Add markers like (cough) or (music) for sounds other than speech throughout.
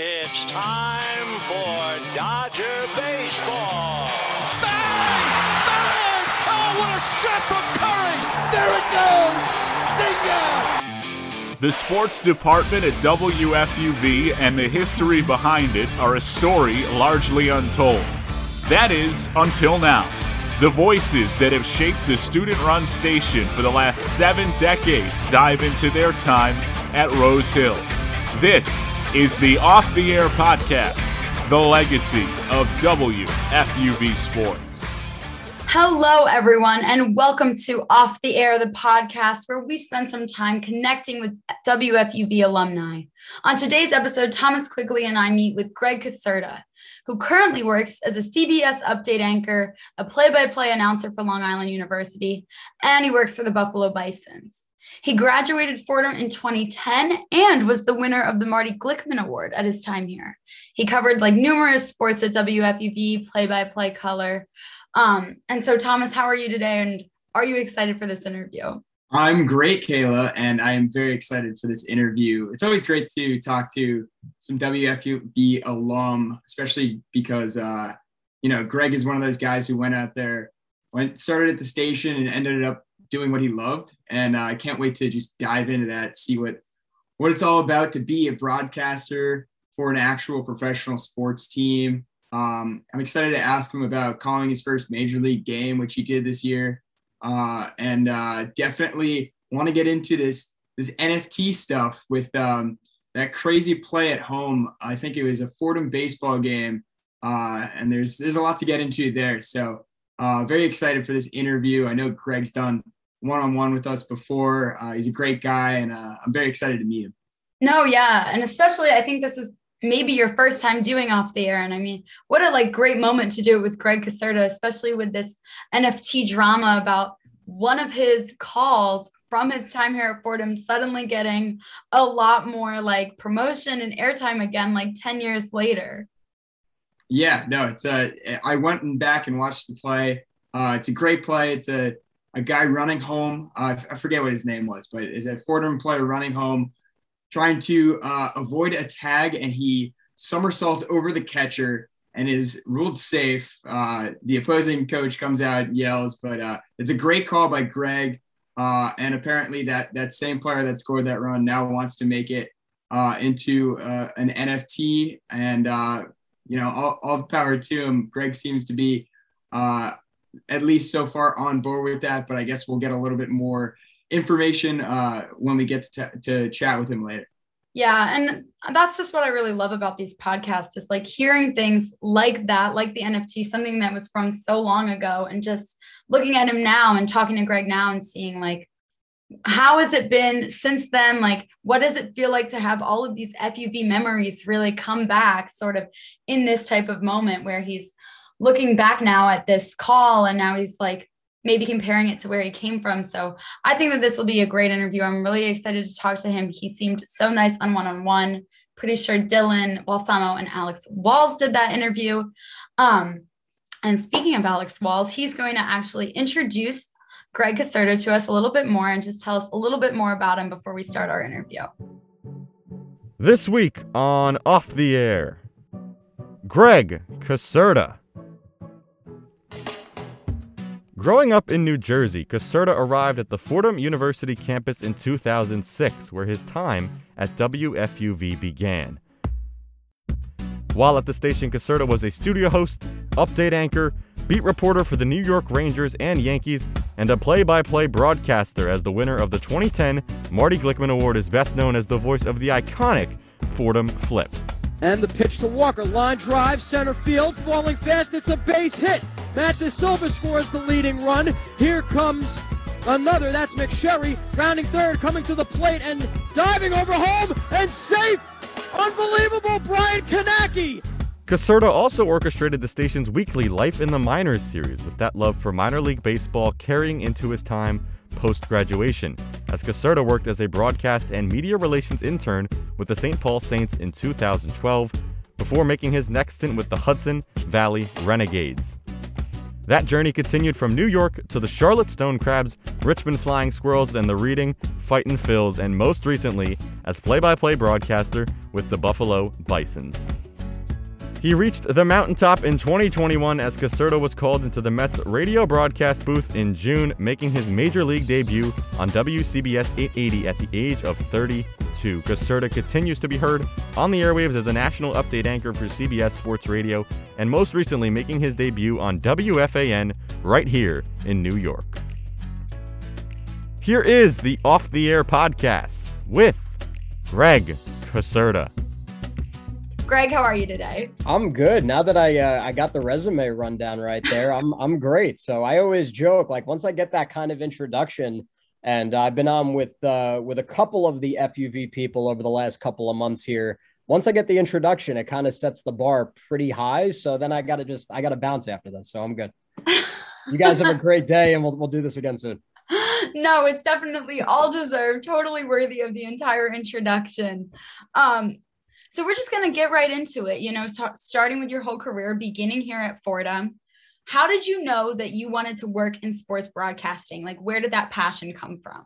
It's time for Dodger Baseball. Bang! Bang! Oh, what a shot from Curry! There it goes! See ya! The sports department at WFUV and the history behind it are a story largely untold. That is, until now. The voices that have shaped the student run station for the last seven decades dive into their time at Rose Hill. This is the Off the Air podcast, the legacy of WFUV Sports. Hello, everyone, and welcome to Off the Air, the podcast where we spend some time connecting with WFUV alumni. On today's episode, Thomas Quigley and I meet with Greg Caserta, who currently works as a CBS update anchor, a play by play announcer for Long Island University, and he works for the Buffalo Bisons. He graduated Fordham in 2010 and was the winner of the Marty Glickman Award at his time here. He covered like numerous sports at WFUV, play by play color. Um, and so, Thomas, how are you today? And are you excited for this interview? I'm great, Kayla, and I am very excited for this interview. It's always great to talk to some WFUV alum, especially because, uh, you know, Greg is one of those guys who went out there, went started at the station and ended up doing what he loved. And uh, I can't wait to just dive into that, see what what it's all about to be a broadcaster for an actual professional sports team. Um, I'm excited to ask him about calling his first major league game, which he did this year, uh, and uh, definitely want to get into this this NFT stuff with um, that crazy play at home. I think it was a Fordham baseball game, uh, and there's there's a lot to get into there. So uh, very excited for this interview. I know Greg's done one on one with us before. Uh, he's a great guy, and uh, I'm very excited to meet him. No, yeah, and especially I think this is maybe your first time doing off the air, and I mean, what a like great moment to do it with Greg Caserta, especially with this NFT drama about one of his calls from his time here at Fordham suddenly getting a lot more like promotion and airtime again, like 10 years later. Yeah, no, it's uh I went back and watched the play. Uh, it's a great play. It's a a guy running home. Uh, I forget what his name was, but is a Fordham player running home, trying to uh, avoid a tag, and he somersaults over the catcher and is ruled safe. Uh, the opposing coach comes out and yells, but uh, it's a great call by Greg. Uh, and apparently, that that same player that scored that run now wants to make it uh, into an NFT, and you know, all, all the power to him. Greg seems to be at least so far on board with that, but I guess we'll get a little bit more information uh, when we get to, t- to chat with him later. Yeah. And that's just what I really love about these podcasts is like hearing things like that, like the NFT, something that was from so long ago, and just looking at him now and talking to Greg now and seeing like, how has it been since then? Like, what does it feel like to have all of these FUV memories really come back sort of in this type of moment where he's looking back now at this call and now he's like maybe comparing it to where he came from. So I think that this will be a great interview. I'm really excited to talk to him. He seemed so nice on one on one. Pretty sure Dylan Balsamo and Alex Walls did that interview. Um, and speaking of Alex Walls, he's going to actually introduce Greg Caserta to us a little bit more and just tell us a little bit more about him before we start our interview. This week on Off the Air, Greg Caserta. Growing up in New Jersey, Caserta arrived at the Fordham University campus in 2006, where his time at WFUV began. While at the station, Caserta was a studio host, update anchor, beat reporter for the New York Rangers and Yankees, and a play by play broadcaster as the winner of the 2010 Marty Glickman Award is best known as the voice of the iconic Fordham Flip. And the pitch to Walker. Line drive, center field, falling fast. It's a base hit. Matt De Silva scores the leading run. Here comes another. That's McSherry. Rounding third, coming to the plate and diving over home and safe. Unbelievable, Brian Kownacki. Caserta also orchestrated the station's weekly Life in the Minors series, with that love for minor league baseball carrying into his time post graduation, as Caserta worked as a broadcast and media relations intern with the St. Paul Saints in 2012 before making his next stint with the Hudson Valley Renegades. That journey continued from New York to the Charlotte Stone Crabs, Richmond Flying Squirrels, and the Reading Fightin' Phils, and most recently as play by play broadcaster with the Buffalo Bisons. He reached the mountaintop in 2021 as Caserta was called into the Mets radio broadcast booth in June, making his major league debut on WCBS 880 at the age of 32. Caserta continues to be heard on the airwaves as a national update anchor for CBS Sports Radio, and most recently making his debut on WFAN right here in New York. Here is the Off the Air podcast with Greg Caserta. Greg, how are you today? I'm good. Now that I uh, I got the resume rundown right there, I'm I'm great. So I always joke like once I get that kind of introduction, and I've been on with uh, with a couple of the FUV people over the last couple of months here. Once I get the introduction, it kind of sets the bar pretty high. So then I got to just I got to bounce after this. So I'm good. you guys have a (laughs) great day, and we'll we'll do this again soon. no, it's definitely all deserved, totally worthy of the entire introduction. Um, so we're just going to get right into it, you know, starting with your whole career, beginning here at Fordham. How did you know that you wanted to work in sports broadcasting? Like, where did that passion come from?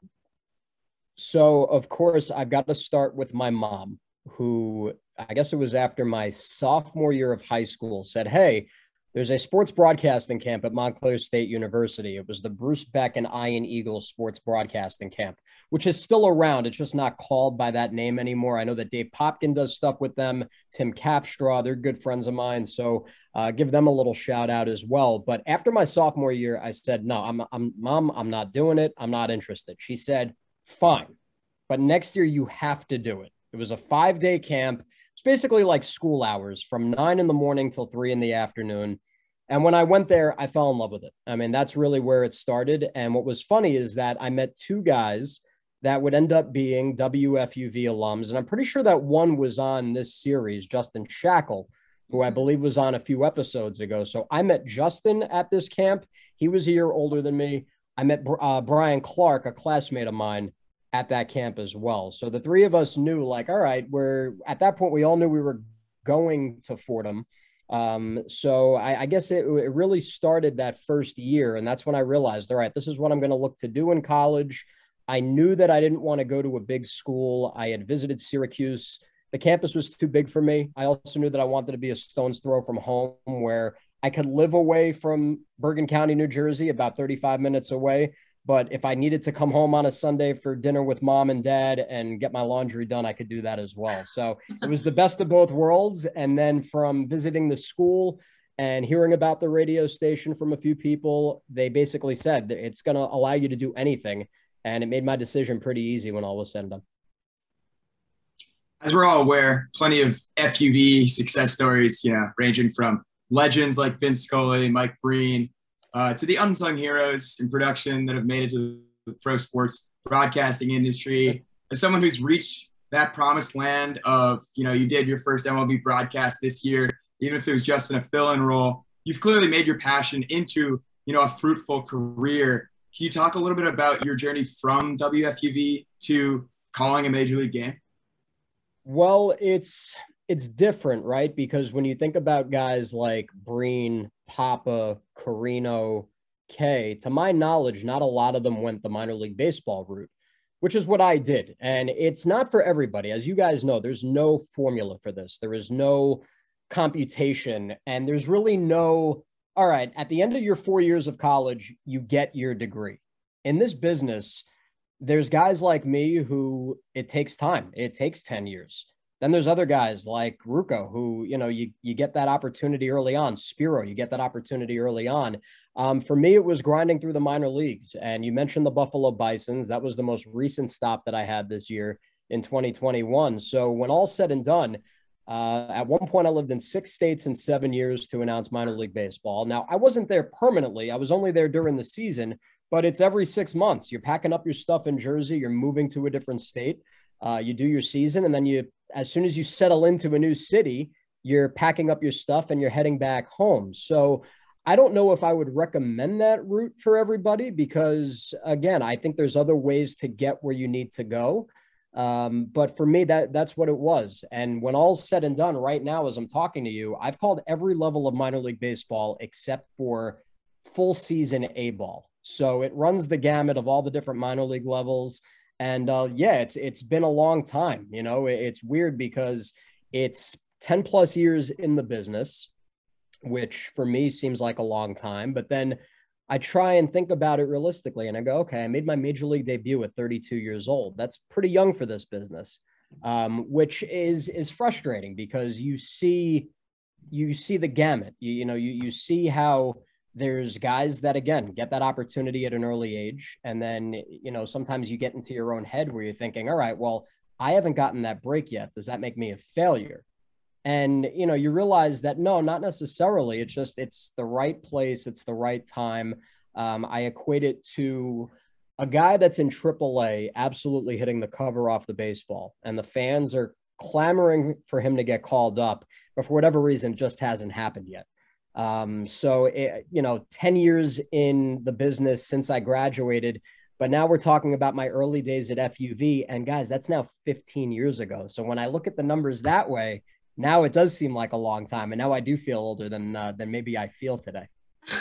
So, of course, I've got to start with my mom, who I guess it was after my sophomore year of high school said, Hey, there's a sports broadcasting camp at Montclair State University. It was the Bruce Beck and Ian Eagles Sports Broadcasting Camp, which is still around. It's just not called by that name anymore. I know that Dave Popkin does stuff with them, Tim Capstraw, they're good friends of mine. So uh, give them a little shout out as well. But after my sophomore year, I said, No, I'm, I'm, mom, I'm not doing it. I'm not interested. She said, Fine. But next year, you have to do it. It was a five day camp. It's basically like school hours from nine in the morning till three in the afternoon. And when I went there, I fell in love with it. I mean, that's really where it started. And what was funny is that I met two guys that would end up being WFUV alums. And I'm pretty sure that one was on this series, Justin Shackil, who I mm-hmm. believe was on a few episodes ago. So I met Justin at this camp. He was a year older than me. I met uh, Brian Clark, a classmate of mine, at that camp as well. So the three of us knew, like, all right, we're at that point, we all knew we were going to Fordham. Um, so I, I guess it, it really started that first year. And that's when I realized, all right, this is what I'm going to look to do in college. I knew that I didn't want to go to a big school. I had visited Syracuse. The campus was too big for me. I also knew that I wanted to be a stone's throw from home where I could live away from Bergen County, New Jersey, about 35 minutes away, but if I needed to come home on a Sunday for dinner with mom and dad and get my laundry done, I could do that as well. So it was the best of both worlds. And then from visiting the school and hearing about the radio station from a few people, they basically said it's going to allow you to do anything. And it made my decision pretty easy when all was said and done. As we're all aware, plenty of FUV success stories, you know, ranging from legends like Vin Scully, Mike Breen, uh, to the unsung heroes in production that have made it to the pro sports broadcasting industry. As someone who's reached that promised land of, you know, you did your first MLB broadcast this year, even if it was just in a fill-in role, you've clearly made your passion into, you know, a fruitful career. Can you talk a little bit about your journey from WFUV to calling a major league game? Well, it's it's different, right? Because when you think about guys like Breen, Papa, Carrino, Kay, to my knowledge, not a lot of them went the minor league baseball route, which is what I did. And it's not for everybody. As you guys know, there's no formula for this. There is no computation, and there's really no, all right, at the end of your four years of college, you get your degree. In this business, there's guys like me who it takes time. It takes 10 years. Then there's other guys like Ruocco who, you know, you you get that opportunity early on. Spero, you get that opportunity early on. Um, for me, it was grinding through the minor leagues. And you mentioned the Buffalo Bisons. That was the most recent stop that I had this year in 2021. So when all said and done, uh, at one point, I lived in six states in seven years to announce minor league baseball. Now, I wasn't there permanently. I was only there during the season, but it's every six months. You're packing up your stuff in Jersey. You're moving to a different state. Uh, you do your season, and then you as soon as you settle into a new city, you're packing up your stuff and you're heading back home. So I don't know if I would recommend that route for everybody because, again, I think there's other ways to get where you need to go. Um, but for me, that that's what it was. And when all's said and done, right now, as I'm talking to you, I've called every level of minor league baseball except for full season A ball. So it runs the gamut of all the different minor league levels. And uh, yeah, it's it's been a long time. You know, it's weird because it's 10 plus years in the business, which for me seems like a long time. But then I try and think about it realistically and I go, okay, I made my major league debut at 32 years old. That's pretty young for this business, um, which is is frustrating because you see you see the gamut. You, you know, you you see how there's guys that again get that opportunity at an early age and then you know sometimes you get into your own head where you're thinking all right well i haven't gotten that break yet. Does that make me a failure? And you know you realize that no not necessarily. It's just it's the right place it's the right time. Um, i equate it to a guy that's in AAA absolutely hitting the cover off the baseball and the fans are clamoring for him to get called up but for whatever reason just hasn't happened yet um, so, it, you know, 10 years in the business since I graduated, but now we're talking about my early days at FUV. And guys, that's now 15 years ago. So when I look at the numbers that way, now it does seem like a long time. And now I do feel older than, uh, than maybe I feel today. (laughs)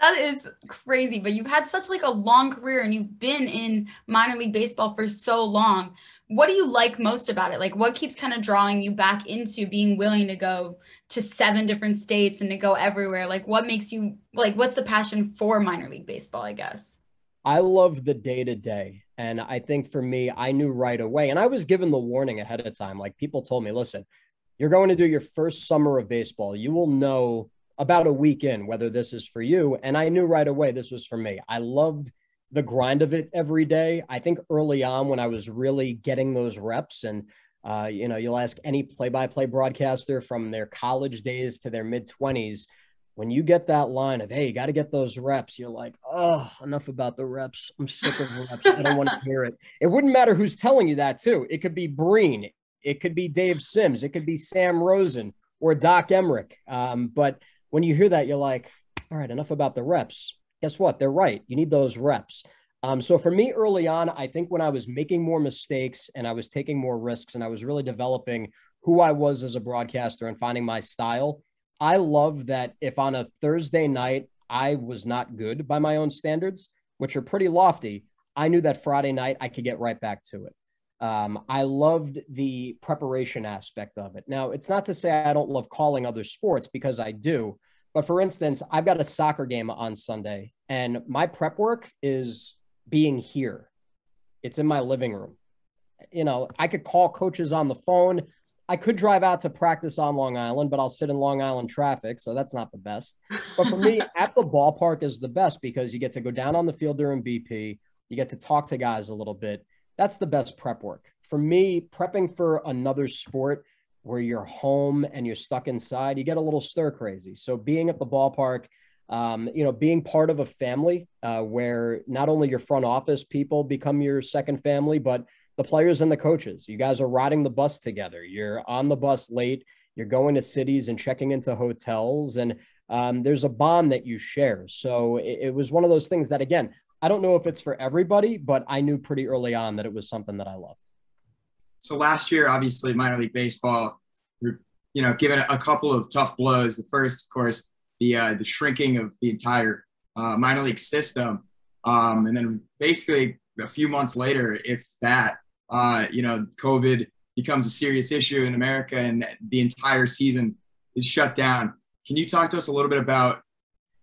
that is crazy but you've had such like a long career and you've been in minor league baseball for so long what do you like most about it like what keeps kind of drawing you back into being willing to go to seven different states and to go everywhere like what makes you like what's the passion for minor league baseball i guess i love the day to day and i think for me i knew right away and i was given the warning ahead of time like people told me listen you're going to do your first summer of baseball you will know about a week in whether this is for you. And I knew right away this was for me. I loved the grind of it every day. I think early on when I was really getting those reps and uh, you know, you'll ask any play-by-play broadcaster from their college days to their mid 20s, when you get that line of, hey, you got to get those reps, you're like, oh, enough about the reps. I'm sick of reps. I don't want to hear it. It wouldn't matter who's telling you that, too. It could be Breen, it could be Dave Sims, it could be Sam Rosen or Doc Emrick. Um, but when you hear that, you're like, all right, enough about the reps. Guess what? They're right. You need those reps. Um, so for me early on, I think when I was making more mistakes and I was taking more risks and I was really developing who I was as a broadcaster and finding my style, I love that if on a Thursday night I was not good by my own standards, which are pretty lofty, I knew that Friday night I could get right back to it. Um, I loved the preparation aspect of it. Now, it's not to say I don't love calling other sports because I do. But for instance, I've got a soccer game on Sunday, and my prep work is being here. It's in my living room. You know, I could call coaches on the phone. I could drive out to practice on Long Island, but I'll sit in Long Island traffic. So that's not the best. But for me, (laughs) at the ballpark is the best because you get to go down on the field during BP. You get to talk to guys a little bit that's the best prep work. For me, prepping for another sport where you're home and you're stuck inside, you get a little stir crazy. So being at the ballpark, um, you know, being part of a family uh, where not only your front office people become your second family, but the players and the coaches. You guys are riding the bus together. You're on the bus late. You're going to cities and checking into hotels, and um, there's a bond that you share. So it, it was one of those things that, again, I don't know if it's for everybody, but I knew pretty early on that it was something that I loved. So last year, obviously, minor league baseball, you know, given a couple of tough blows. The first, of course, the uh, the shrinking of the entire uh, minor league system, um, and then basically a few months later, if that, uh, you know, COVID becomes a serious issue in America, and the entire season is shut down. Can you talk to us a little bit about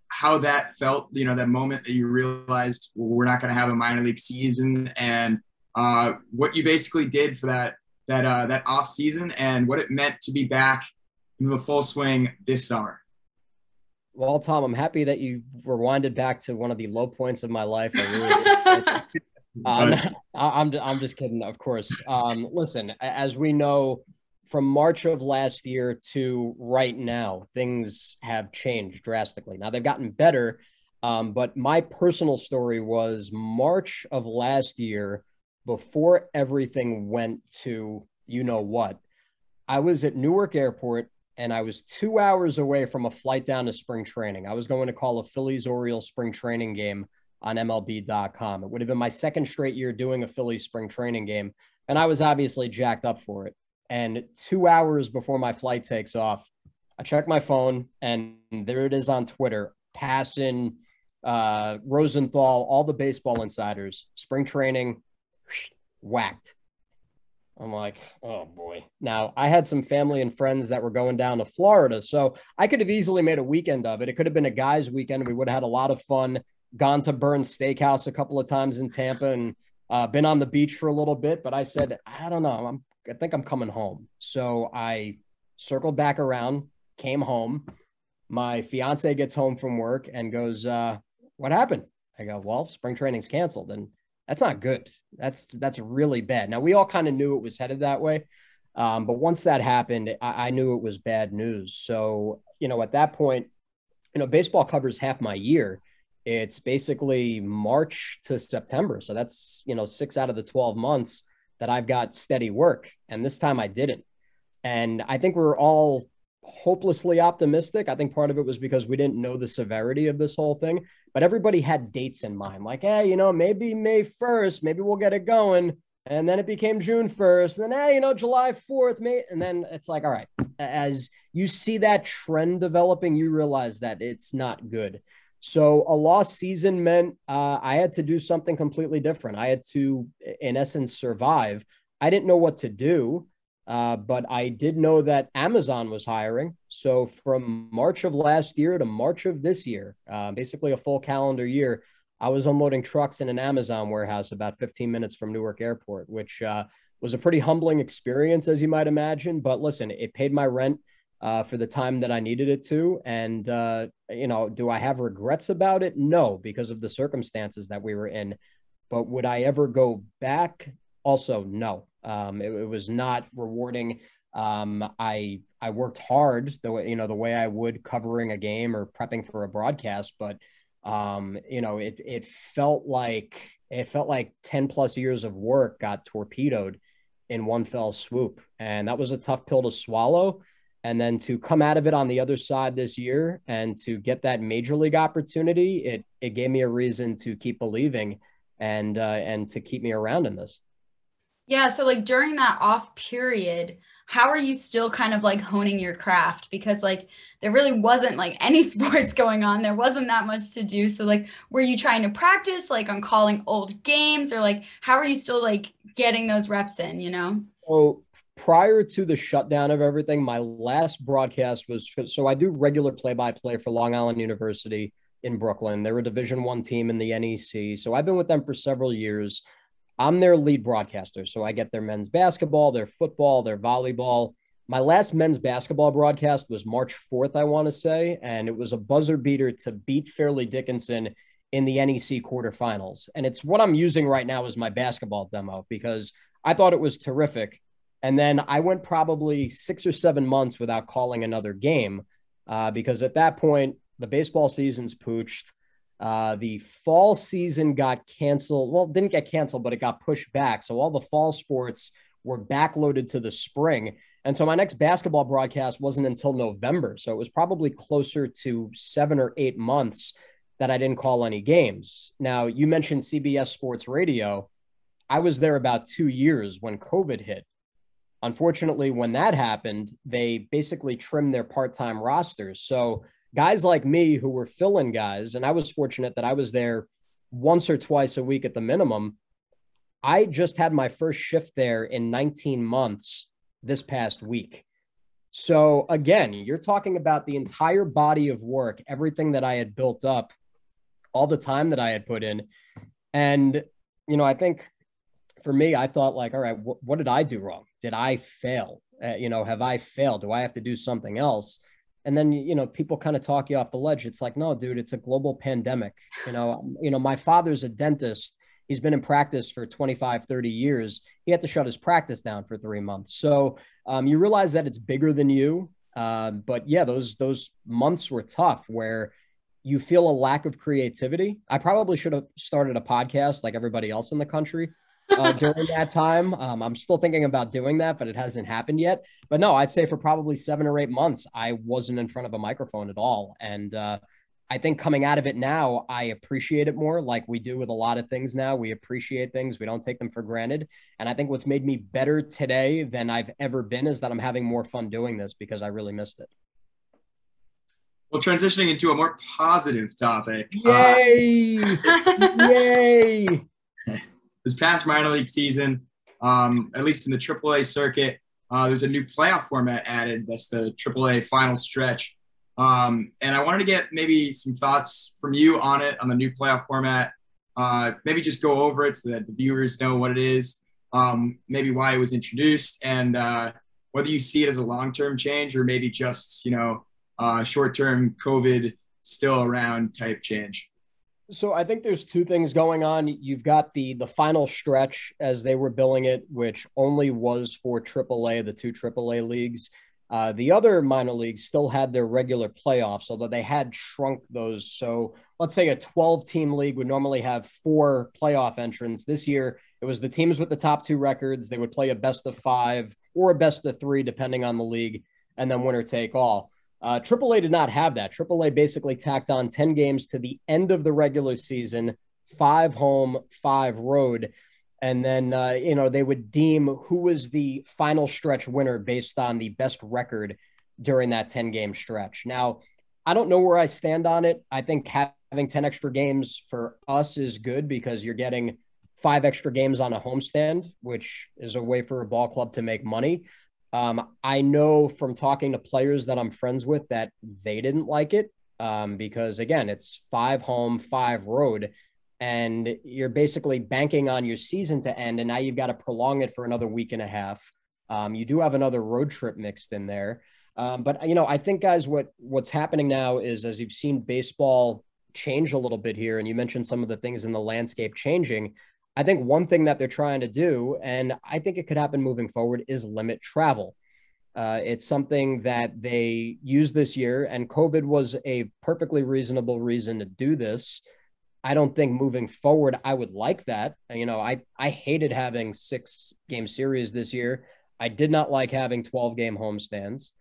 how that felt, you know, that moment that you realized well, we're not going to have a minor league season and uh, what you basically did for that that uh, that off season and what it meant to be back in the full swing this summer. Well, Tom, I'm happy that you rewinded back to one of the low points of my life. I really (laughs) um, (laughs) I'm I'm just kidding, of course. Um, listen, as we know, from March of last year to right now, things have changed drastically. Now they've gotten better, um, but my personal story was March of last year, before everything went to you know what. I was at Newark Airport and I was two hours away from a flight down to spring training. I was going to call a Phillies Orioles spring training game on MLB.com. It would have been my second straight year doing a Phillies spring training game. And I was obviously jacked up for it. And two hours before my flight takes off, I check my phone and there it is on Twitter. Passan, uh, Rosenthal, all the baseball insiders, spring training whacked. I'm like, oh boy. Now, I had some family and friends that were going down to Florida. So I could have easily made a weekend of it. It could have been a guy's weekend. We would have had a lot of fun, gone to Bern's Steakhouse a couple of times in Tampa and uh, been on the beach for a little bit. But I said, I don't know. I'm, I think I'm coming home. So I circled back around, came home. My fiance gets home from work and goes, uh, What happened? I go, Well, spring training's canceled. And that's not good. That's that's really bad. Now we all kind of knew it was headed that way, um, but once that happened, I, I knew it was bad news. So you know, at that point, you know, baseball covers half my year. It's basically March to September, so that's you know six out of the twelve months that I've got steady work, and this time I didn't. And I think we're all hopelessly optimistic. I think part of it was because we didn't know the severity of this whole thing, but everybody had dates in mind. Like, hey, you know, maybe May 1st, maybe we'll get it going. And then it became June 1st. And then, hey, you know, July 4th, May. And then it's like, all right, as you see that trend developing, you realize that it's not good. So a lost season meant uh, I had to do something completely different. I had to, in essence, survive. I didn't know what to do. Uh, but I did know that Amazon was hiring. So from March of last year to March of this year, uh, basically a full calendar year, I was unloading trucks in an Amazon warehouse about 15 minutes from Newark Airport, which uh, was a pretty humbling experience, as you might imagine. But listen, it paid my rent uh, for the time that I needed it to. And, uh, you know, do I have regrets about it? No, because of the circumstances that we were in. But would I ever go back? Also, no. Um, it, it, was not rewarding. Um, I I worked hard the way you know the way I would covering a game or prepping for a broadcast, but um, you know it it felt like it felt like ten plus years of work got torpedoed in one fell swoop, and that was a tough pill to swallow. And then to come out of it on the other side this year and to get that major league opportunity, it it gave me a reason to keep believing and uh, and to keep me around in this. Yeah. So, like during that off period, how are you still kind of like honing your craft? Because, like, there really wasn't like any (laughs) sports going on. There wasn't that much to do. So, like, were you trying to practice like on calling old games or like how are you still like getting those reps in, you know? So, prior to the shutdown of everything, my last broadcast was so I do regular play by play for Long Island University in Brooklyn. They're a Division One team in the NEC. So, I've been with them for several years. I'm their lead broadcaster. So I get their men's basketball, their football, their volleyball. My last men's basketball broadcast was March 4th, I want to say, and it was a buzzer beater to beat Fairleigh Dickinson in the NEC quarterfinals. And it's what I'm using right now as my basketball demo because I thought it was terrific. And then I went probably six or seven months without calling another game uh, because at that point, the baseball season's pooched. Uh, the fall season got canceled. Well, didn't get canceled, but it got pushed back. So all the fall sports were backloaded to the spring. And so my next basketball broadcast wasn't until November. So it was probably closer to seven or eight months that I didn't call any games. Now, you mentioned CBS Sports Radio. I was there about two years when COVID hit. Unfortunately, when that happened, they basically trimmed their part time rosters. So guys like me who were filling guys, and I was fortunate that I was there once or twice a week at the minimum. I just had my first shift there in 19 months this past week. So, again, you're talking about the entire body of work, everything that I had built up, all the time that I had put in. And, you know, I think for me, I thought, like, all right, wh- what did I do wrong? Did I fail? Uh, you know, have I failed? Do I have to do something else? And then you know people kind of talk you off the ledge. It's like no dude it's a global pandemic. You know you know my father's a dentist. He's been in practice for 25 30 years. He had to shut his practice down for three months. So um, you realize that it's bigger than you uh, but yeah those those months were tough where you feel a lack of creativity. I probably should have started a podcast like everybody else in the country uh, during that time. Um, I'm still thinking about doing that, but it hasn't happened yet. But no, I'd say for probably seven or eight months, I wasn't in front of a microphone at all. And uh, I think coming out of it now, I appreciate it more like we do with a lot of things now. We appreciate things, we don't take them for granted. And I think what's made me better today than I've ever been is that I'm having more fun doing this because I really missed it. Well, transitioning into a more positive topic. Yay! Uh, Yay! (laughs) this past minor league season, um, at least in the AAA circuit, uh, there's a new playoff format added. That's the AAA final stretch. Um, and I wanted to get maybe some thoughts from you on it, on the new playoff format. Uh, maybe just go over it so that the viewers know what it is, um, maybe why it was introduced, and uh, whether you see it as a long-term change or maybe just you know uh, short-term COVID still around type change. So I think there's two things going on. You've got the the final stretch as they were billing it, which only was for AAA, the two AAA leagues. Uh, the other minor leagues still had their regular playoffs, although they had shrunk those. So let's say a 12 team league would normally have four playoff entrants. This year, it was the teams with the top two records. They would play a best of five or a best of three, depending on the league, and then winner take all. Uh, AAA did not have that. AAA basically tacked on 10 games to the end of the regular season, five home, five road. And then, uh, you know, they would deem who was the final stretch winner based on the best record during that 10 game stretch. Now, I don't know where I stand on it. I think having 10 extra games for us is good because you're getting five extra games on a homestand, which is a way for a ball club to make money. Um, I know from talking to players that I'm friends with that they didn't like it um, because, again, it's five home, five road, and you're basically banking on your season to end. And now you've got to prolong it for another week and a half. Um, you do have another road trip mixed in there. Um, but you know, I think guys, what what's happening now is as you've seen baseball change a little bit here, and you mentioned some of the things in the landscape changing. I think one thing that they're trying to do, and I think it could happen moving forward, is limit travel. Uh, it's something that they used this year, and COVID was a perfectly reasonable reason to do this. I don't think moving forward, I would like that. You know, I, I hated having six game series this year. I did not like having 12 game homestands,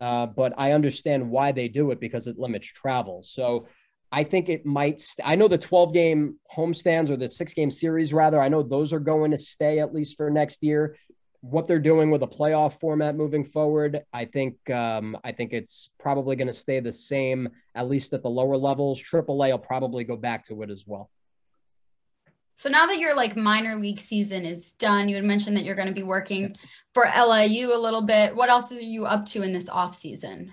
uh, but I understand why they do it because it limits travel. So I think it might. St- I know the 12 game homestands or the six game series, rather. I know those are going to stay at least for next year. What they're doing with a playoff format moving forward, I think. Um, I think it's probably going to stay the same, at least at the lower levels. AAA will probably go back to it as well. So now that your like minor league season is done, you had mentioned that you're going to be working for LIU a little bit. What else are you up to in this off season?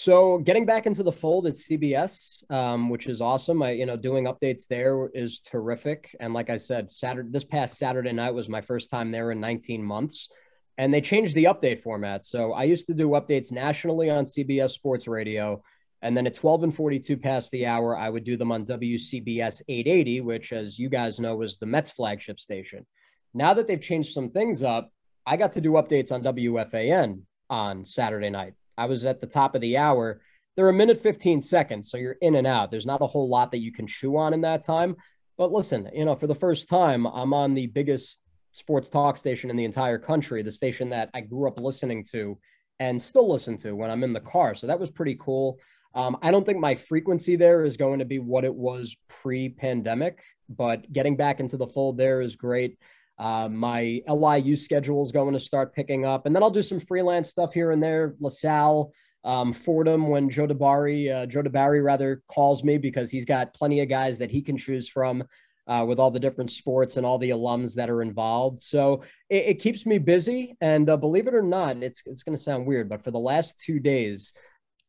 So getting back into the fold at CBS, um, which is awesome. I, you know, doing updates there is terrific. And like I said, Saturday, this past Saturday night was my first time there in 19 months, and they changed the update format. So I used to do updates nationally on CBS Sports Radio, and then at 12 and 42 past the hour, I would do them on WCBS 880, which, as you guys know, was the Mets flagship station. Now that they've changed some things up, I got to do updates on WFAN on Saturday night. I was at the top of the hour. They're a minute 15 seconds, so you're in and out. There's not a whole lot that you can chew on in that time. But listen, you know, for the first time, I'm on the biggest sports talk station in the entire country, the station that I grew up listening to and still listen to when I'm in the car. So that was pretty cool. Um, I don't think my frequency there is going to be what it was pre pandemic, but getting back into the fold there is great. Uh, my LIU schedule is going to start picking up, and then I'll do some freelance stuff here and there. LaSalle, um, Fordham, when Joe DeBari, uh, Joe DeBari rather calls me because he's got plenty of guys that he can choose from. Uh, with all the different sports and all the alums that are involved. So it, it keeps me busy. And uh, believe it or not, it's, it's going to sound weird, but for the last two days,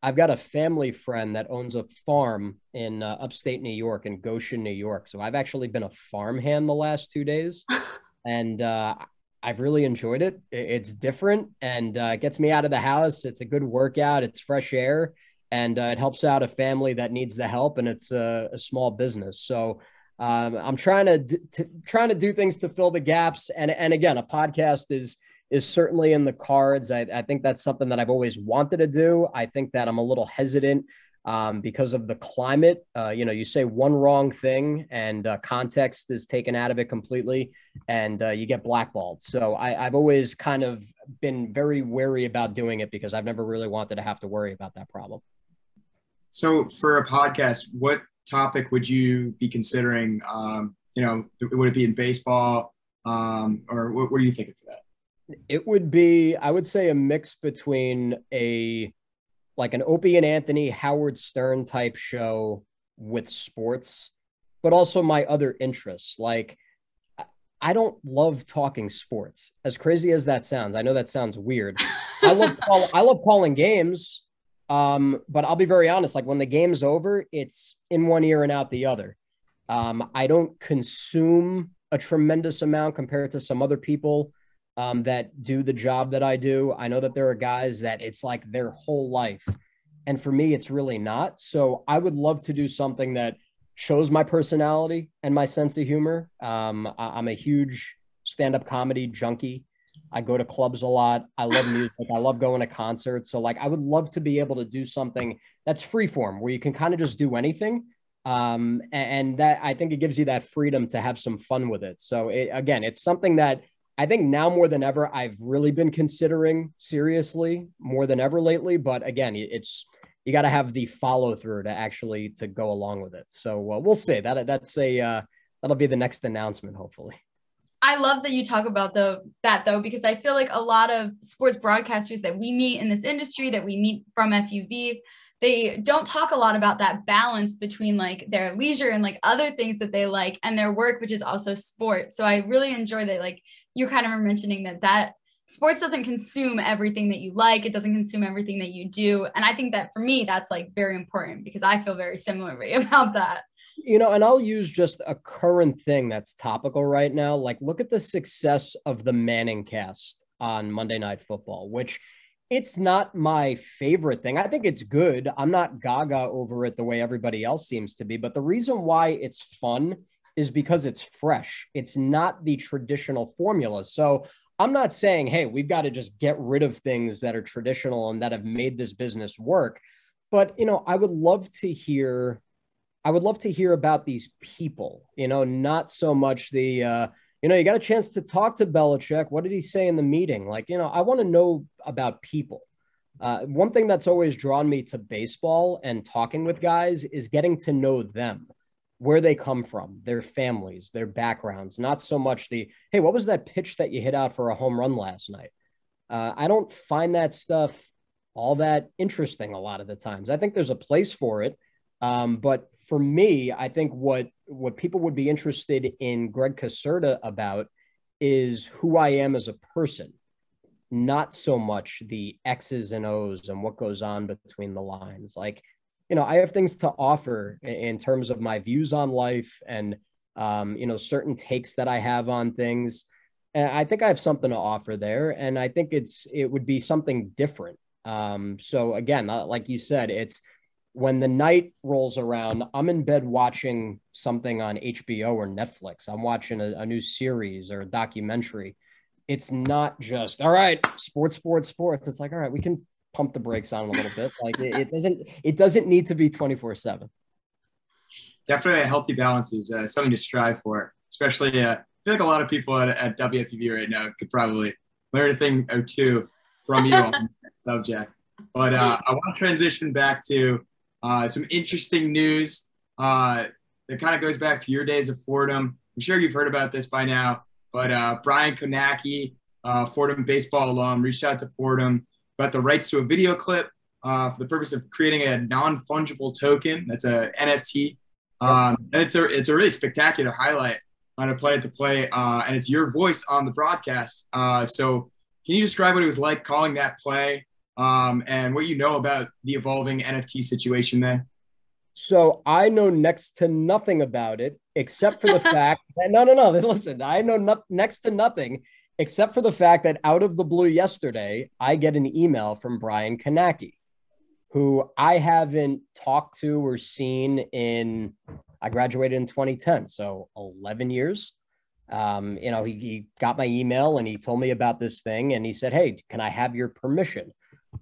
I've got a family friend that owns a farm in uh, upstate New York in Goshen, New York. So I've actually been a farmhand the last two days (laughs) and uh, I've really enjoyed it. It's different and uh, gets me out of the house. It's a good workout. It's fresh air, and uh, it helps out a family that needs the help, and it's a, a small business. So um, I'm trying to, to, trying to do things to fill the gaps. And and again, a podcast is is certainly in the cards. I, I think that's something that I've always wanted to do. I think that I'm a little hesitant um, because of the climate. Uh, you know, you say one wrong thing and uh, context is taken out of it completely, and uh, you get blackballed. So I, have always kind of been very wary about doing it because I've never really wanted to have to worry about that problem. So for a podcast, what topic would you be considering? Um, you know, would it be in baseball, um, or what, what are you thinking for that? It would be, I would say, a mix between a like an Opie and Anthony, Howard Stern type show with sports, but also my other interests. Like I don't love talking sports. As crazy as that sounds, I know that sounds weird. I love (laughs) call, I love calling games, um, but I'll be very honest. Like when the game's over, it's in one ear and out the other. Um, I don't consume a tremendous amount compared to some other people um, that do the job that I do. I know that there are guys that it's like their whole life, and for me, it's really not. So I would love to do something that shows my personality and my sense of humor. Um, I, am a huge stand-up comedy junkie. I go to clubs a lot. I love music. I love going to concerts. So like I would love to be able to do something that's free form where you can kind of just do anything. Um, and, and that I think it gives you that freedom to have some fun with it. So it, again, it's something that I think now more than ever, I've really been considering seriously more than ever lately. But again, it's you got to have the follow through to actually to go along with it. So uh, we'll see. That that's a uh, that'll be the next announcement, hopefully. I love that you talk about the that though because I feel like a lot of sports broadcasters that we meet in this industry that we meet from FUV they don't talk a lot about that balance between like their leisure and like other things that they like and their work which is also sport. So I really enjoy that like you kind of mentioning that that sports doesn't consume everything that you like. It doesn't consume everything that you do. And i think that for me that's like very important because i feel very similarly (laughs) about that. You know and i'll use just a current thing that's topical right now. Like look at the success of the ManningCast on monday night football which it's not my favorite thing i think it's good i'm not gaga over it the way everybody else seems to be but the reason why it's fun is because it's fresh. It's not the traditional formula. So I'm not saying, hey, we've got to just get rid of things that are traditional and that have made this business work. But, you know, I would love to hear, I would love to hear about these people, you know, not so much the, uh, you know, you got a chance to talk to Belichick. What did he say in the meeting? Like, you know, I want to know about people. Uh, one thing that's always drawn me to baseball and talking with guys is getting to know them where they come from, their families, their backgrounds, not so much the, hey, what was that pitch that you hit out for a home run last night? Uh, I don't find that stuff all that interesting a lot of the times. I think there's a place for it. Um, but for me, I think what what people would be interested in Greg Caserta about is who I am as a person, not so much the X's and O's and what goes on between the lines. Like you know, I have things to offer in terms of my views on life and, um, you know, certain takes that I have on things. And I think I have something to offer there. And I think it's, it would be something different. Um, so again, uh, like you said, it's when the night rolls around, I'm in bed watching something on HBO or Netflix. I'm watching a, a new series or a documentary. It's not just, all right, sports, sports, sports. It's like, all right, we can pump the brakes on a little bit. Like it, it doesn't it doesn't need to be 24 seven. Definitely a healthy balance is uh, something to strive for, especially uh, I feel like a lot of people at, at WFUV right now could probably learn a thing or two from you on (laughs) that subject. But uh, I want to transition back to uh, some interesting news uh, that kind of goes back to your days at Fordham. I'm sure you've heard about this by now, but uh, Brian Kownacki, uh, Fordham baseball alum, reached out to Fordham about the rights to a video clip uh, for the purpose of creating a non-fungible token. That's a NFT, um, and it's a it's a really spectacular highlight on a play at the play, uh, and it's your voice on the broadcast. So, can you describe what it was like calling that play, um, and what you know about the evolving NFT situation then? So I know next to nothing about it, except for the (laughs) fact that no, no, no. Listen, I know no, next to nothing except for the fact that out of the blue yesterday, I get an email from Brian Kownacki, who I haven't talked to or seen in, I graduated in 2010, so 11 years. Um, you know, he, he got my email and he told me about this thing and he said, Hey, can I have your permission?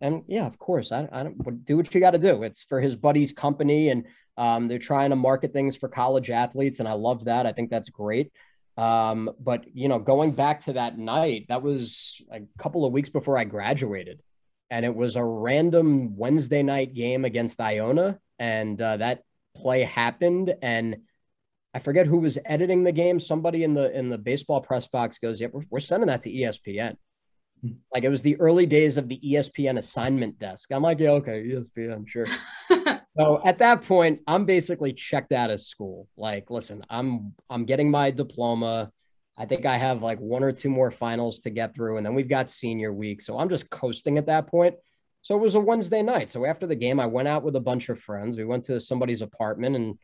And yeah, of course, I, I don't do what you got to do. It's for his buddy's company and um, they're trying to market things for college athletes. And I love that. I think that's great. Um, but you know, going back to that night, that was a couple of weeks before I graduated, and it was a random Wednesday night game against Iona, and uh, that play happened, and I forget who was editing the game. Somebody in the in the baseball press box goes, "Yeah, we're, we're sending that to ESPN." (laughs) Like it was the early days of the ESPN assignment desk. I'm like, yeah, okay, ESPN, sure. (laughs) So at that point, I'm basically checked out of school. Like, listen, I'm I'm getting my diploma. I think I have like one or two more finals to get through, and then we've got senior week. So I'm just coasting at that point. So it was a Wednesday night. So after the game, I went out with a bunch of friends. We went to somebody's apartment, and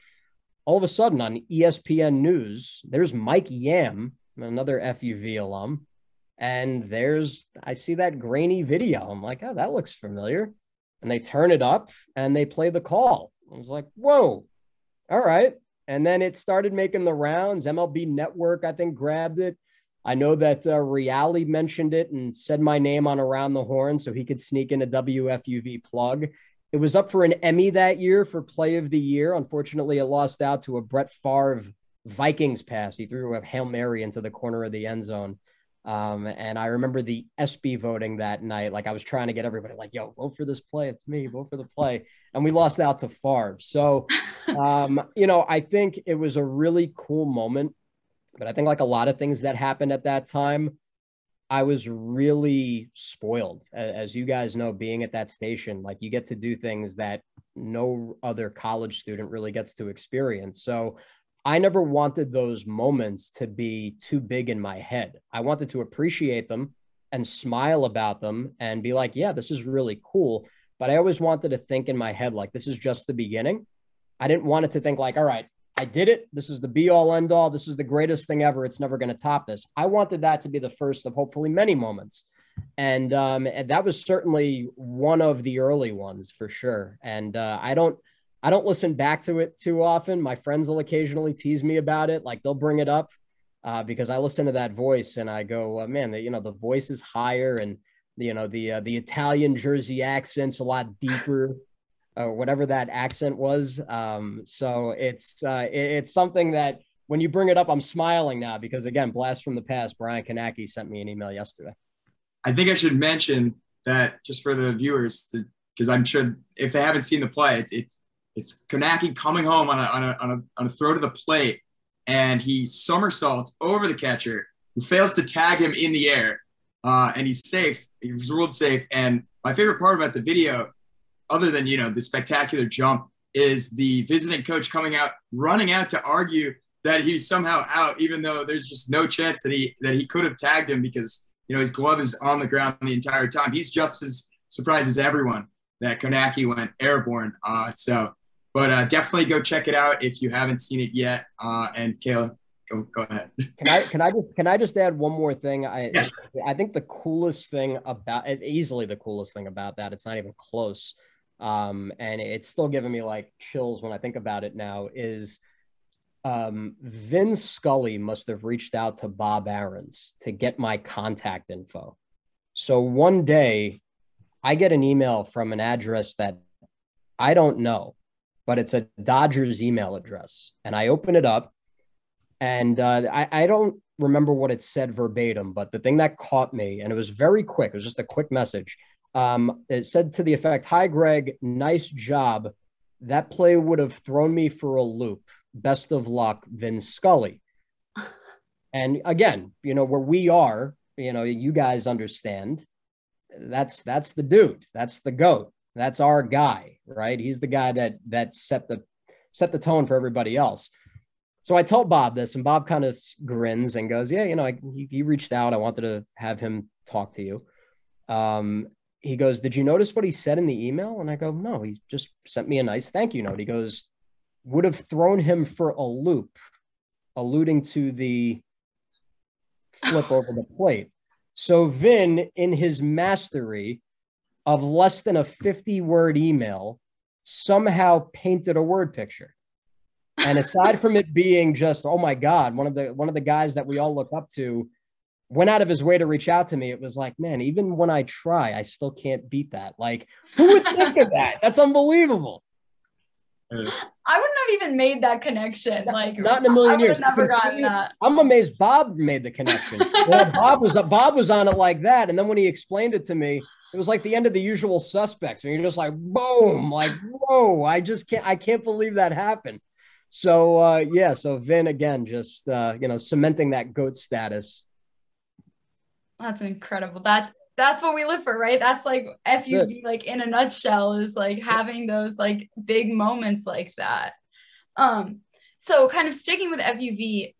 all of a sudden on ESPN News, there's Mike Yam, another FUV alum, and there's I see that grainy video. I'm like, oh, that looks familiar. And they turn it up and they play the call. I was like, whoa, all right. And then it started making the rounds. MLB Network, I think, grabbed it. I know that uh, mentioned it and said my name on Around the Horn so he could sneak in a WFUV plug. It was up for an Emmy that year for Play of the Year. Unfortunately, it lost out to a Brett Favre Vikings pass. He threw a Hail Mary into the corner of the end zone. Um, and I remember the ESPY voting that night. Like I was trying to get everybody like, yo, vote for this play. It's me, vote for the play. And we lost out to Favre. So, (laughs) um, you know, I think it was a really cool moment. But I think like a lot of things that happened at that time, I was really spoiled. As you guys know, being at that station, like you get to do things that no other college student really gets to experience. So I never wanted those moments to be too big in my head. I wanted to appreciate them and smile about them and be like, yeah, this is really cool. But I always wanted to think in my head, like, this is just the beginning. I didn't want it to think, like, all right, I did it. This is the be all end all. This is the greatest thing ever. It's never going to top this. I wanted that to be the first of hopefully many moments. And, um, and that was certainly one of the early ones for sure. And uh, I don't, I don't listen back to it too often. My friends will occasionally tease me about it. Like they'll bring it up uh, because I listen to that voice and I go, man, the, you know, the voice is higher and you know the uh, the Italian Jersey accent's a lot deeper, (laughs) or whatever that accent was. Um, so it's uh, it, it's something that when you bring it up, I'm smiling now because again, blast from the past. Brian Kownacki sent me an email yesterday. I think I should mention that just for the viewers, because I'm sure if they haven't seen the play, it's it's it's Kownacki coming home on a, on a, on a, on a throw to the plate, and he somersaults over the catcher, who fails to tag him in the air, uh, and he's safe. He was ruled safe. And my favorite part about the video, other than you know the spectacular jump, is the visiting coach coming out, running out to argue that he's somehow out, even though there's just no chance that he that he could have tagged him because you know his glove is on the ground the entire time. He's just as surprised as everyone that Kownacki went airborne. Uh, so but uh, definitely go check it out if you haven't seen it yet. Uh, and Kayla, go go ahead. (laughs) Can I can I just can I just add one more thing? I. I think the coolest thing about it, easily the coolest thing about that, it's not even close. Um, and it's still giving me like chills when I think about it now. Is um, Vin Scully must have reached out to Bob Ahrens to get my contact info. So one day, I get an email from an address that I don't know but it's a Dodgers email address. And I open it up and uh, I, I don't remember what it said verbatim, but the thing that caught me, and it was very quick, it was just a quick message. Um, it said to the effect, Hi, Greg, nice job. That play would have thrown me for a loop. Best of luck, Vin Scully. (laughs) And again, you know, where we are, you know, you guys understand that's that's the dude, that's the goat. That's our guy, right? He's the guy that that set the set the tone for everybody else. So I told Bob this, and Bob kind of grins and goes, "Yeah, you know, I, he, he, reached out. I wanted to have him talk to you." Um, he goes, "Did you notice what he said in the email?" And I go, "No, he just sent me a nice thank you note." He goes, "Would have thrown him for a loop," alluding to the flip (sighs) over the plate. So Vin, in his mastery, of less than a 50 word email somehow painted a word picture. And aside from it being just, oh my God, one of the one of the guys that we all look up to went out of his way to reach out to me. It was like, man, even when I try, I still can't beat that. Like, who would think of that? That's unbelievable. I wouldn't have even made that connection. Like, not in a million years. Never gotten that. I'm amazed Bob made the connection. Bob was Bob was on it like that, and then when he explained it to me, it was like the end of the usual suspects. And you're just like, boom, like, whoa, I just can't, I can't believe that happened. So uh, yeah, so Vin again, just uh, you know, cementing that goat status. That's incredible. That's that's what we live for, right? That's like FUV, like in a nutshell, is like having those like big moments like that. Um, so kind of sticking with FUV,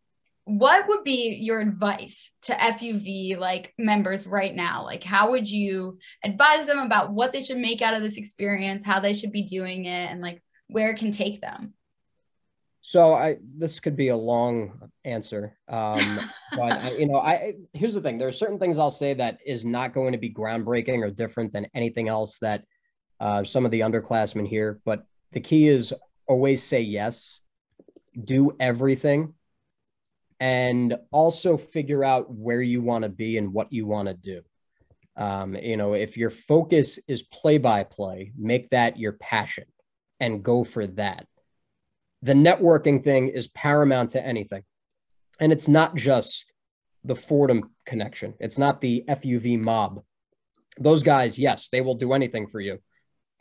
what would be your advice to FUV like members right now? Like, how would you advise them about what they should make out of this experience, how they should be doing it, and like where it can take them? So I this could be a long answer, um, (laughs) but I, you know, I here's the thing: there are certain things I'll say that is not going to be groundbreaking or different than anything else that uh, some of the underclassmen here. But the key is always say yes, do everything, and also figure out where you want to be and what you want to do. Um, you know, if your focus is play by play, make that your passion and go for that the networking thing is paramount to anything. And it's not just the Fordham connection, it's not the FUV mob. Those guys, yes, they will do anything for you.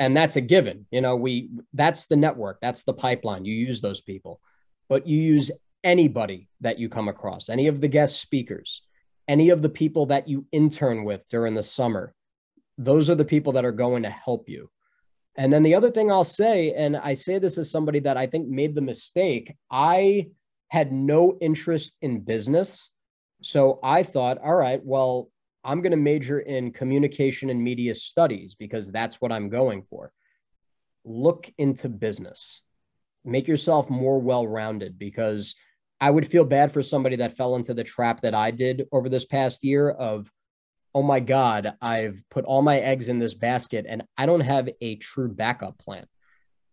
And that's a given. You know, we that's the network, that's the pipeline. You use those people, but you use anybody that you come across, any of the guest speakers, any of the people that you intern with during the summer. Those are the people that are going to help you. And then the other thing I'll say, and I say this as somebody that I think made the mistake, I had no interest in business. So I thought, all right, well, I'm going to major in communication and media studies because that's what I'm going for. Look into business, make yourself more well rounded because I would feel bad for somebody that fell into the trap that I did over this past year of oh my God, I've put all my eggs in this basket and I don't have a true backup plan.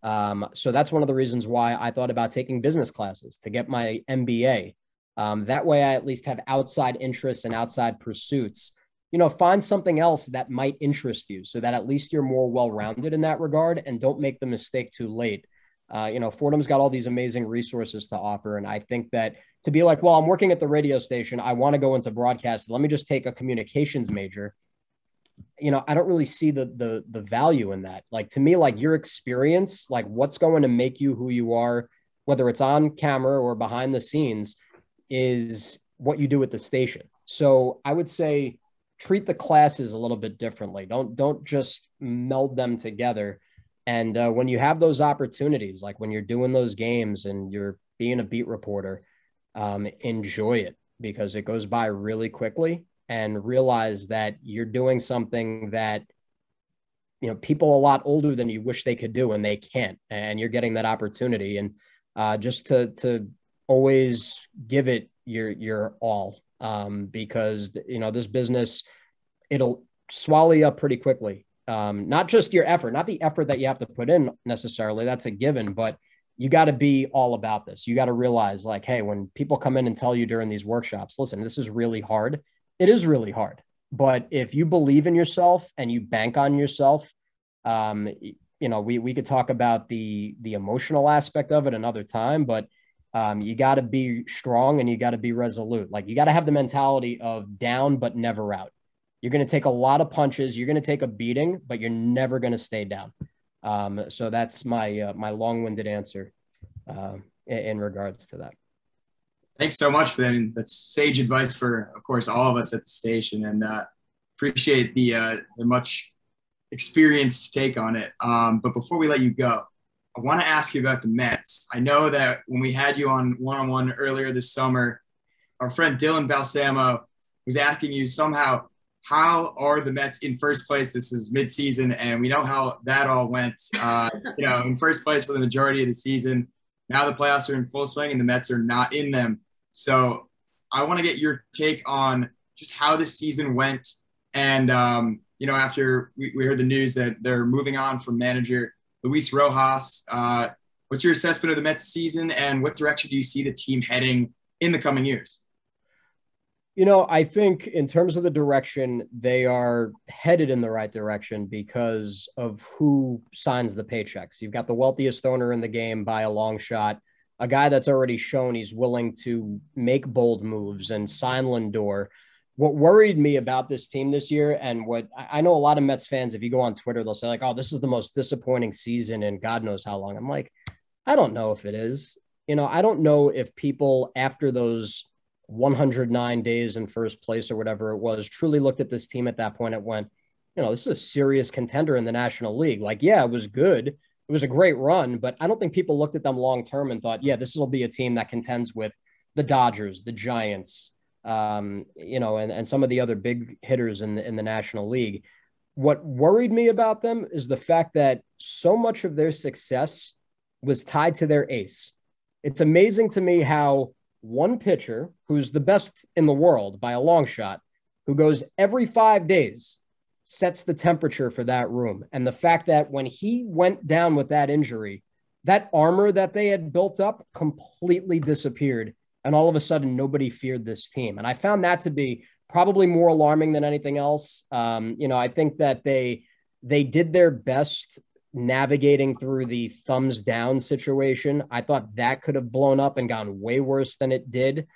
Um, so that's one of the reasons why I thought about taking business classes to get my MBA. Um, that way, I at least have outside interests and outside pursuits. You know, find something else that might interest you so that at least you're more well rounded in that regard and don't make the mistake too late uh, you know, Fordham's got all these amazing resources to offer. And I think that to be like, well, I'm working at the radio station, I want to go into broadcast. Let me just take a communications major. You know, I don't really see the the the value in that. Like to me, like your experience, like what's going to make you who you are, whether it's on camera or behind the scenes, is what you do at the station. So I would say treat the classes a little bit differently. Don't don't just meld them together and uh, when you have those opportunities, like when you're doing those games and you're being a beat reporter, um, enjoy it because it goes by really quickly and realize that you're doing something that you know people a lot older than you wish they could do and they can't and you're getting that opportunity. And uh, just to to always give it your your all um, because you know this business it'll swallow you up pretty quickly um, not just your effort, not the effort that you have to put in necessarily. That's a given, but you got to be all about this. You got to realize, like, hey, when people come in and tell you during these workshops, listen, this is really hard. It is really hard. But if you believe in yourself and you bank on yourself, um, you know, we we could talk about the the emotional aspect of it another time, but um, you got to be strong and you got to be resolute. Like you got to have the mentality of down but never out. You're going to take a lot of punches. You're going to take a beating, but you're never going to stay down. Um, so that's my uh, my long-winded answer uh, in, in, regards to that. Thanks so much for that. That's sage advice for, of course, all of us at the station, and uh, appreciate the uh, the much experienced take on it. Um, but before we let you go, I want to ask you about the Mets. I know that when we had you on one-on-one earlier this summer, our friend Dylan Balsamo was asking you somehow how are the Mets in first place? This is midseason, and we know how that all went. Uh, you know, in first place for the majority of the season. Now the playoffs are in full swing, and the Mets are not in them. So I want to get your take on just how this season went. And um, you know, after we, we, heard the news that they're moving on from manager Luis Rojas, uh, what's your assessment of the Mets season, and what direction do you see the team heading in the coming years? You know, I think in terms of the direction, they are headed in the right direction because of who signs the paychecks. You've got the wealthiest owner in the game by a long shot, a guy that's already shown he's willing to make bold moves and sign Lindor. What worried me about this team this year, and what I know a lot of Mets fans, if you go on Twitter, they'll say, like, oh, this is the most disappointing season in God knows how long. I'm like, I don't know if it is. You know, I don't know if people after those 109 days in first place or whatever it was, truly looked at this team at that point. It went, you know, this is a serious contender in the National League. Like, yeah, it was good. It was a great run, but I don't think people looked at them long term and thought, yeah, this will be a team that contends with the Dodgers, the Giants, um, you know, and, and some of the other big hitters in the, in the National League. What worried me about them is the fact that so much of their success was tied to their ace. It's amazing to me how one pitcher, who's the best in the world by a long shot, who goes every five days, sets the temperature for that room. And the fact that when he went down with that injury, that armor that they had built up completely disappeared. And all of a sudden, nobody feared this team. And I found that to be probably more alarming than anything else. Um, you know, I think that they they did their best navigating through the thumbs down situation. I thought that could have blown up and gone way worse than it did.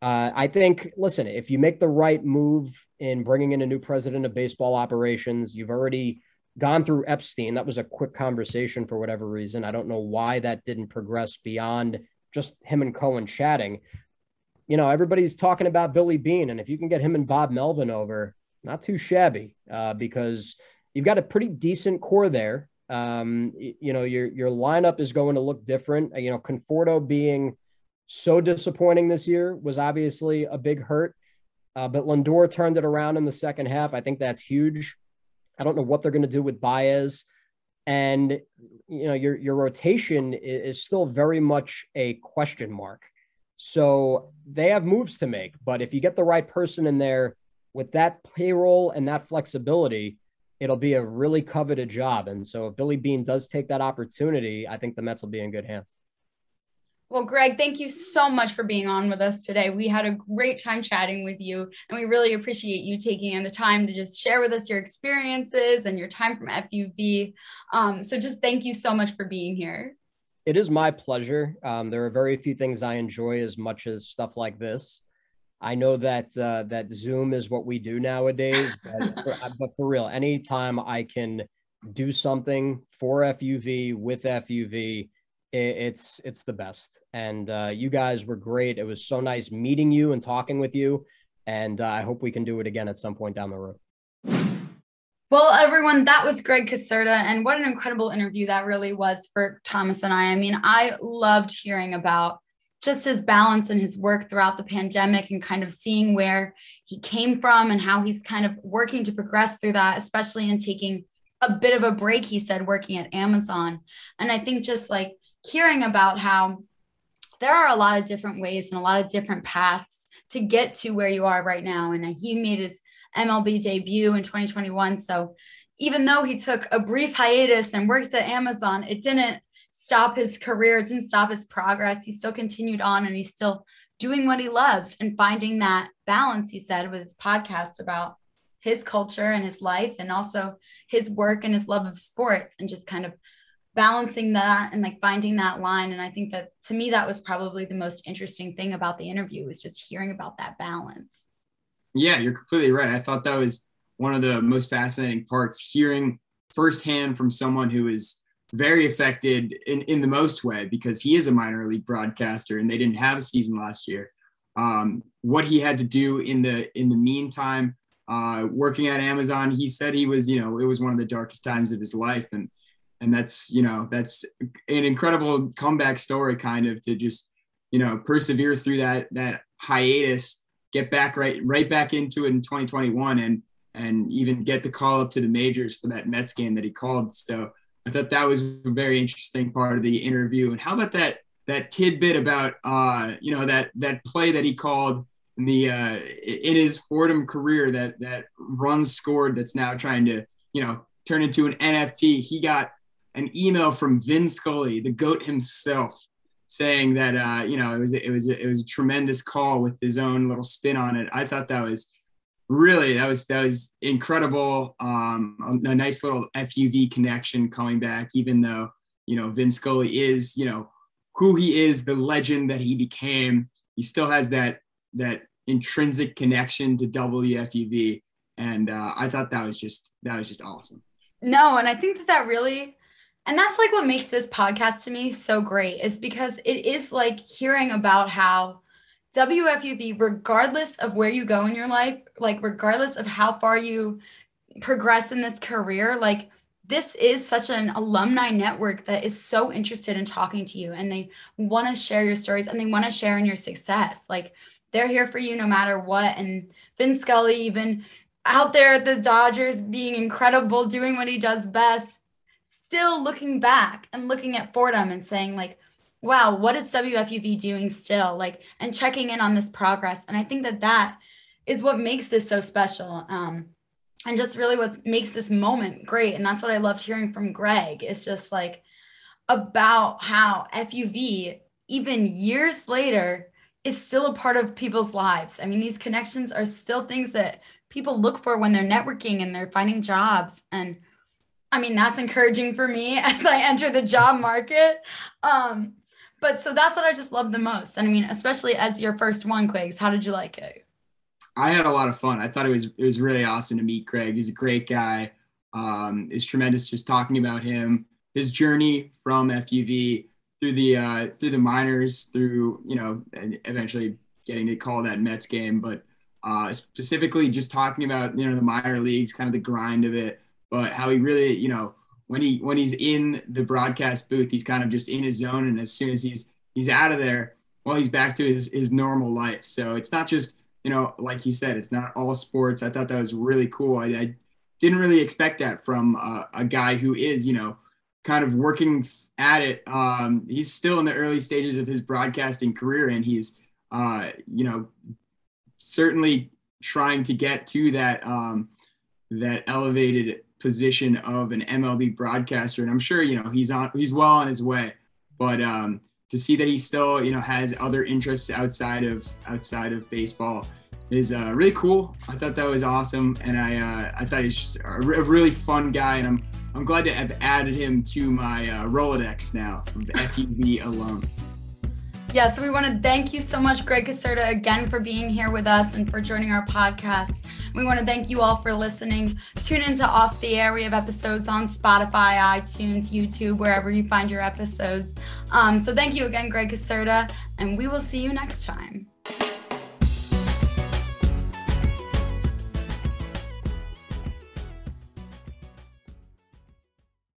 Uh, I think, listen, if you make the right move in bringing in a new president of baseball operations, you've already gone through Epstein. That was a quick conversation for whatever reason. I don't know why that didn't progress beyond just him and Cohen chatting. You know, everybody's talking about Billy Beane, and if you can get him and Bob Melvin over, not too shabby, uh, because you've got a pretty decent core there. Um, you know, your your lineup is going to look different. You know, Conforto being so disappointing this year was obviously a big hurt, uh, but Lindor turned it around in the second half. I think that's huge. I don't know what they're going to do with Baez, and you know, your your rotation is, is still very much a question mark. So they have moves to make, but if you get the right person in there with that payroll and that flexibility, it'll be a really coveted job. And so if Billy Beane does take that opportunity, I think the Mets will be in good hands. Well, Greg, thank you so much for being on with us today. We had a great time chatting with you, and we really appreciate you taking the time to just share with us your experiences and your time from FUV. Um, so, just thank you so much for being here. It is my pleasure. Um, there are very few things I enjoy as much as stuff like this. I know that uh, that Zoom is what we do nowadays, but (laughs) for, uh, but for real, anytime I can do something for FUV with FUV, it, it's it's the best. And uh, you guys were great. It was so nice meeting you and talking with you, and uh, I hope we can do it again at some point down the road. Well, everyone, that was Greg Caserta, and what an incredible interview that really was for Thomas and I. I mean, I loved hearing about just his balance and his work throughout the pandemic and kind of seeing where he came from and how he's kind of working to progress through that, especially in taking a bit of a break, he said, working at Amazon. And I think just like hearing about how there are a lot of different ways and a lot of different paths to get to where you are right now. And he made his MLB debut in 2021. So even though he took a brief hiatus and worked at Amazon, it didn't stop his career, it didn't stop his progress. He still continued on and he's still doing what he loves and finding that balance, he said, with his podcast about his culture and his life and also his work and his love of sports and just kind of balancing that and like finding that line. And i think that to me that was probably the most interesting thing about the interview was just hearing about that balance. Yeah you're completely right. I thought that was one of the most fascinating parts hearing firsthand from someone who is very affected in, in the most way because he is a minor league broadcaster and they didn't have a season last year. Um, what he had to do in the in the meantime, uh, working at Amazon, he said he was, you know, it was one of the darkest times of his life, and and that's you know that's an incredible comeback story, kind of to just you know persevere through that that hiatus, get back right right back into it in 2021, and and even get the call up to the majors for that Mets game that he called. So I thought that was a very interesting part of the interview. And how about that that tidbit about uh, you know that that play that he called in the uh, in his Fordham career that that run scored that's now trying to you know turn into an NFT. He got an email from Vin Scully, the goat himself, saying that uh, you know it was it was it was a tremendous call with his own little spin on it. I thought that was really that was that was incredible. Um a, nice little fuv connection coming back even though you know vin scully is you know who he is the legend that he became he still has that that intrinsic connection to wfuv and uh, i thought that was just that was just awesome. No and i think that that really and that's like what makes this podcast to me so great is because it is like hearing about how WFUV, regardless of where you go in your life, like regardless of how far you progress in this career, like this is such an alumni network that is so interested in talking to you and they want to share your stories and they want to share in your success. Like they're here for you no matter what. And Vin Scully, even out there at the Dodgers, being incredible, doing what he does best, still looking back and looking at Fordham and saying, like, wow, what is WFUV doing still? Like, and checking in on this progress. And I think that that is what makes this so special. Um, and just really what makes this moment great. And that's what I loved hearing from Greg. It's just like about how FUV, even years later, is still a part of people's lives. I mean, these connections are still things that people look for when they're networking and they're finding jobs. And I mean, that's encouraging for me (laughs) as I enter the job market. Um, but so that's what I just love the most. And I mean, especially as your first one, Quigs, how did you like it? I had a lot of fun. I thought it was it was really awesome to meet Craig. He's a great guy. Um, it's tremendous just talking about him, his journey from FUV through the uh, through the minors, through you know, and eventually getting to call that Mets game. But uh, specifically, just talking about you know the minor leagues, kind of the grind of it, but how he really you know when he when he's in the broadcast booth, he's kind of just in his zone, and as soon as he's he's out of there, well, he's back to his his normal life. So it's not just you know, like you said, it's not all sports. I thought that was really cool. I, I didn't really expect that from uh, a guy who is, you know, kind of working at it. Um, he's still in the early stages of his broadcasting career, and he's, uh, you know, certainly trying to get to that um, that elevated position of an MLB broadcaster. And I'm sure, you know, he's on, he's well on his way. But um, to see that he still you know has other interests outside of outside of baseball is uh, really cool. I thought that was awesome, and I uh, I thought he's just a, really fun guy, and I'm I'm glad to have added him to my uh, Rolodex now of the FUV alone. Yeah, so we want to thank you so much, Greg Caserta, again for being here with us and for joining our podcast. We want to thank you all for listening. Tune into Off the Air. We have episodes on Spotify, iTunes, YouTube, wherever you find your episodes. Um, so thank you again, Greg Caserta, and we will see you next time.